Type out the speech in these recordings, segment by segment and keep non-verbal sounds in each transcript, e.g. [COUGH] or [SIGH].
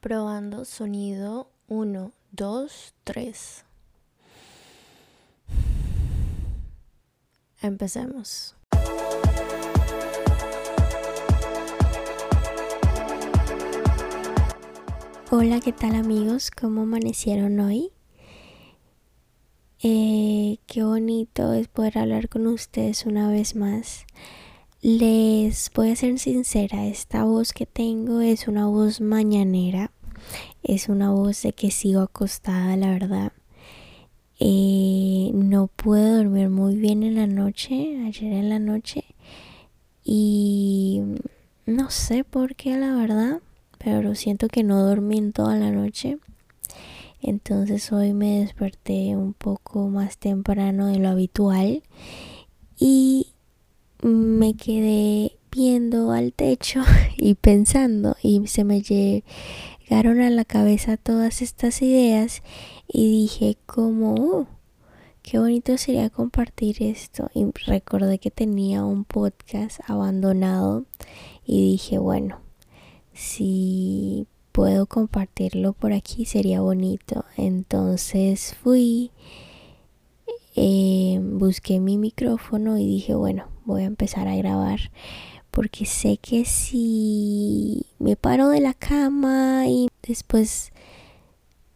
Probando sonido 1, 2, 3. Empecemos. Hola, ¿qué tal amigos? ¿Cómo amanecieron hoy? Eh, qué bonito es poder hablar con ustedes una vez más. Les voy a ser sincera, esta voz que tengo es una voz mañanera, es una voz de que sigo acostada, la verdad. Eh, no puedo dormir muy bien en la noche, ayer en la noche, y no sé por qué, la verdad, pero siento que no dormí en toda la noche. Entonces hoy me desperté un poco más temprano de lo habitual y me quedé viendo al techo [LAUGHS] y pensando y se me llegaron a la cabeza todas estas ideas y dije como oh, qué bonito sería compartir esto y recordé que tenía un podcast abandonado y dije bueno si puedo compartirlo por aquí sería bonito entonces fui eh, busqué mi micrófono y dije bueno voy a empezar a grabar porque sé que si me paro de la cama y después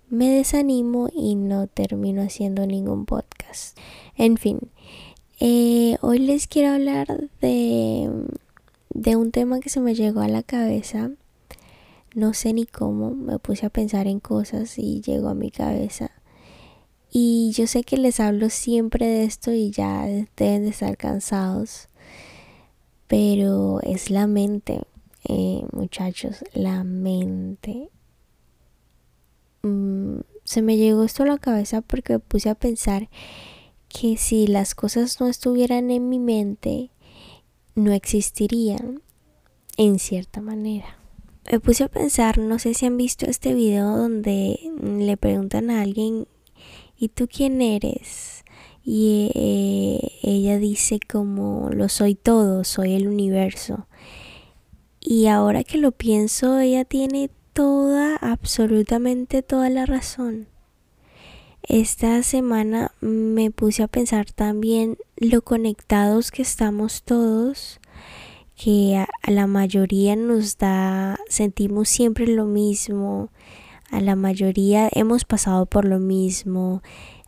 me desanimo y no termino haciendo ningún podcast. En fin, eh, hoy les quiero hablar de, de un tema que se me llegó a la cabeza. No sé ni cómo, me puse a pensar en cosas y llegó a mi cabeza. Y yo sé que les hablo siempre de esto y ya deben de estar cansados. Pero es la mente, eh, muchachos, la mente. Mm, se me llegó esto a la cabeza porque me puse a pensar que si las cosas no estuvieran en mi mente, no existirían en cierta manera. Me puse a pensar, no sé si han visto este video donde le preguntan a alguien ¿y tú quién eres? Y eh, ella dice como lo soy todo, soy el universo. Y ahora que lo pienso, ella tiene toda, absolutamente toda la razón. Esta semana me puse a pensar también lo conectados que estamos todos, que a, a la mayoría nos da, sentimos siempre lo mismo, a la mayoría hemos pasado por lo mismo,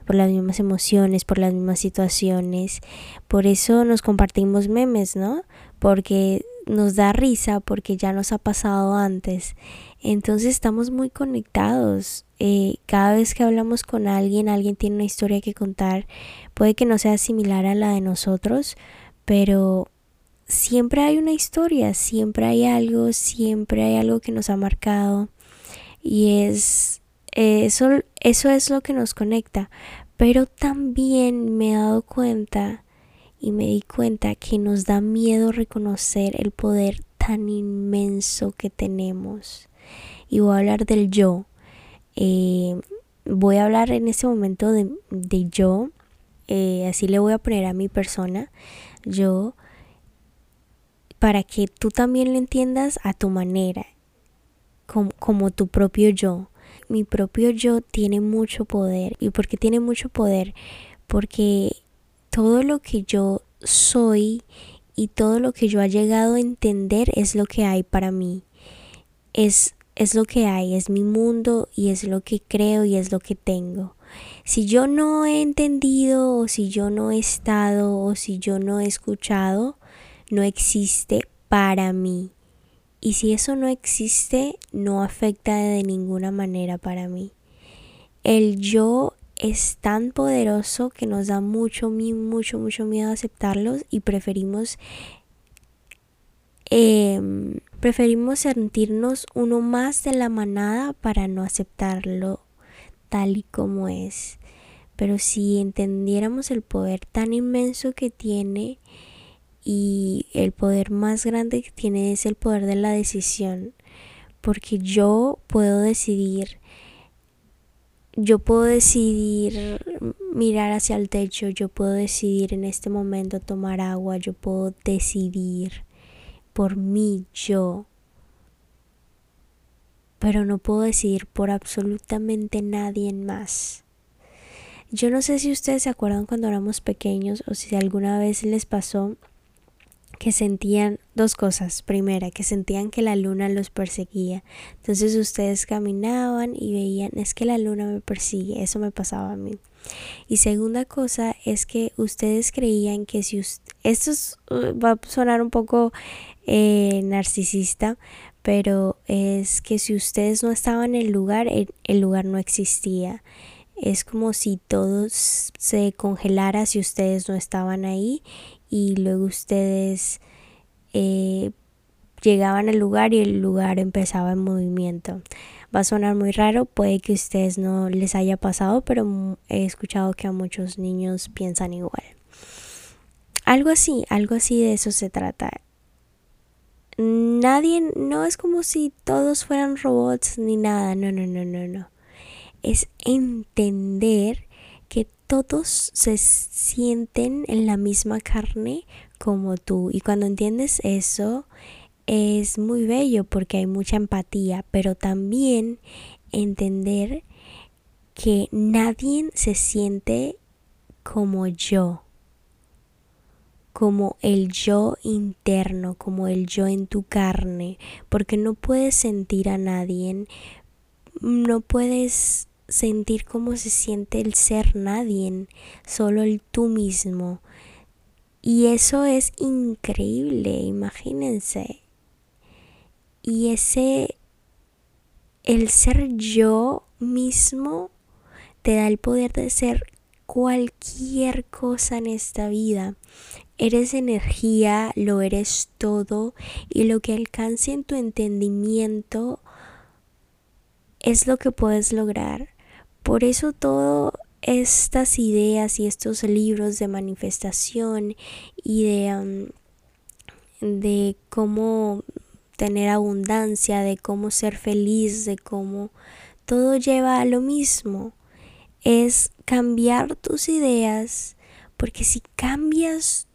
por las mismas emociones, por las mismas situaciones. Por eso nos compartimos memes, ¿no? Porque nos da risa, porque ya nos ha pasado antes. Entonces estamos muy conectados. Eh, cada vez que hablamos con alguien, alguien tiene una historia que contar. Puede que no sea similar a la de nosotros, pero siempre hay una historia, siempre hay algo, siempre hay algo que nos ha marcado y es eso, eso es lo que nos conecta. Pero también me he dado cuenta y me di cuenta que nos da miedo reconocer el poder tan inmenso que tenemos. Y voy a hablar del yo. Eh, voy a hablar en este momento de, de yo. Eh, así le voy a poner a mi persona. Yo. Para que tú también lo entiendas a tu manera como, tu propio yo. Mi propio yo tiene mucho poder. ¿Y por qué tiene mucho poder? Porque todo lo que yo soy y todo lo que yo he llegado a entender es lo que hay para mí. Es, es lo que hay, es mi mundo y es lo que creo y es lo que tengo. Si yo no he entendido o si yo no he estado o si yo no he escuchado, no existe para mí. Y si eso no existe, no afecta de ninguna manera para mí. El yo es tan poderoso que nos da mucho, mucho, mucho miedo aceptarlos y preferimos em, preferimos sentirnos uno más de la manada para no aceptarlo tal y como es. Pero si entendiéramos el poder tan inmenso que tiene, y el poder más grande que tiene es el poder de la decisión porque yo puedo decidir yo puedo decidir mirar hacia el techo, yo puedo decidir en este momento tomar agua, yo puedo decidir por mí yo pero no puedo decidir por absolutamente nadie más. Yo no sé si ustedes se acuerdan cuando éramos pequeños o si alguna vez les pasó que sentían dos cosas. Primera, que sentían que la luna los perseguía. Entonces ustedes caminaban y veían, es que la luna me persigue. Eso me pasaba a mí. Y segunda cosa es que ustedes creían que si esto uh, va a sonar un poco eh, narcisista, pero es que si ustedes no estaban en el lugar, el, lugar no existía. Es como si todo se congelara si ustedes no estaban ahí y luego ustedes eh, llegaban al lugar y el lugar empezaba en movimiento. Va a sonar muy raro, puede que a ustedes no les haya pasado, pero he escuchado que a muchos niños piensan igual. Algo así, algo así de eso se trata. Nadie, no es como si todos fueran robots ni nada, no, no, no, no, no. Es entender todos se sienten en la misma carne como tú. Y cuando entiendes eso, es muy bello porque hay mucha empatía, pero también entender que nadie se siente como yo, como el yo interno, como el yo en tu carne, porque no puedes sentir a nadie, no puedes sentir cómo se siente el ser nadie, solo el tú mismo. Y eso es increíble, imagínense. Y ese, el ser yo mismo, te da el poder de ser cualquier cosa en esta vida. Eres energía, lo eres todo y lo que alcance en tu entendimiento es lo que puedes lograr. Por eso todas estas ideas y estos libros de manifestación y de, de cómo tener abundancia, de cómo ser feliz, de cómo todo lleva a lo mismo. Es cambiar tus ideas, porque si cambias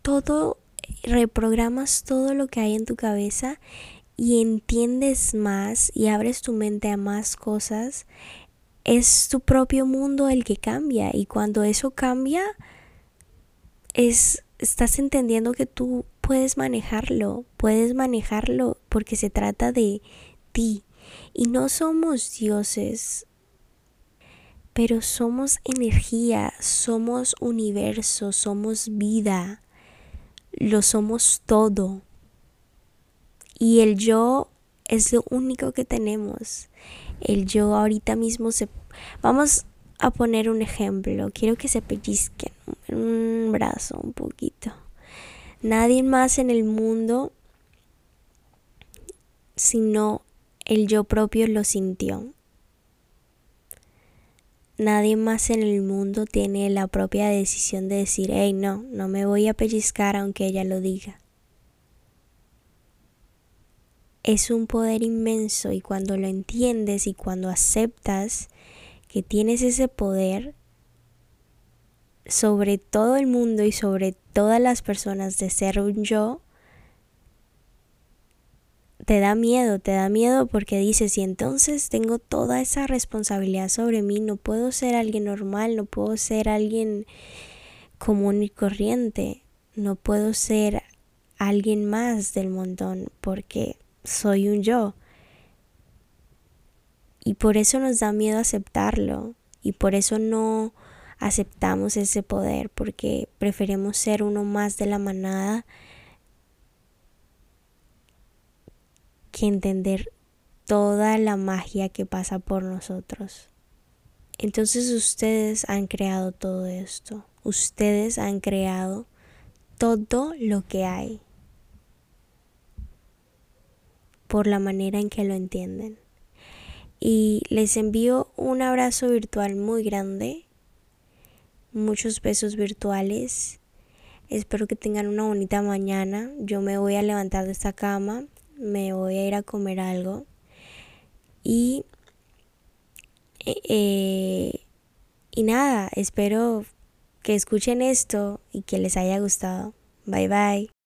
todo, reprogramas todo lo que hay en tu cabeza y entiendes más y abres tu mente a más cosas, es tu propio mundo el que cambia y cuando eso cambia es estás entendiendo que tú puedes manejarlo, puedes manejarlo porque se trata de ti. Y no somos dioses, pero somos energía, somos universo, somos vida, lo somos todo. Y el yo es lo único que tenemos. El yo ahorita mismo se... Vamos a poner un ejemplo. Quiero que se pellizquen un brazo un poquito. Nadie más en el mundo sino el yo propio lo sintió. Nadie más en el mundo tiene la propia decisión de decir, hey, no, no me voy a pellizcar aunque ella lo diga. Es un poder inmenso y cuando lo entiendes y cuando aceptas que tienes ese poder, sobre todo el mundo y sobre todas las personas de ser un yo, te da miedo, te da miedo porque dices, y entonces tengo toda esa responsabilidad sobre mí, no puedo ser alguien normal, no puedo ser alguien común y corriente, no puedo ser alguien más del montón porque soy un yo. Y por eso nos da miedo aceptarlo y por eso no aceptamos ese poder porque preferimos ser uno más de la manada que entender toda la magia que pasa por nosotros. Entonces ustedes han creado todo esto. Ustedes han creado todo lo que hay por la manera en que lo entienden. Y les envío un abrazo virtual muy grande muchos besos virtuales. Espero que tengan una bonita mañana. Yo me voy a levantar de esta cama, me voy a ir a comer algo. Y, eh, eh, y nada, espero que escuchen esto y que les haya gustado. Bye bye.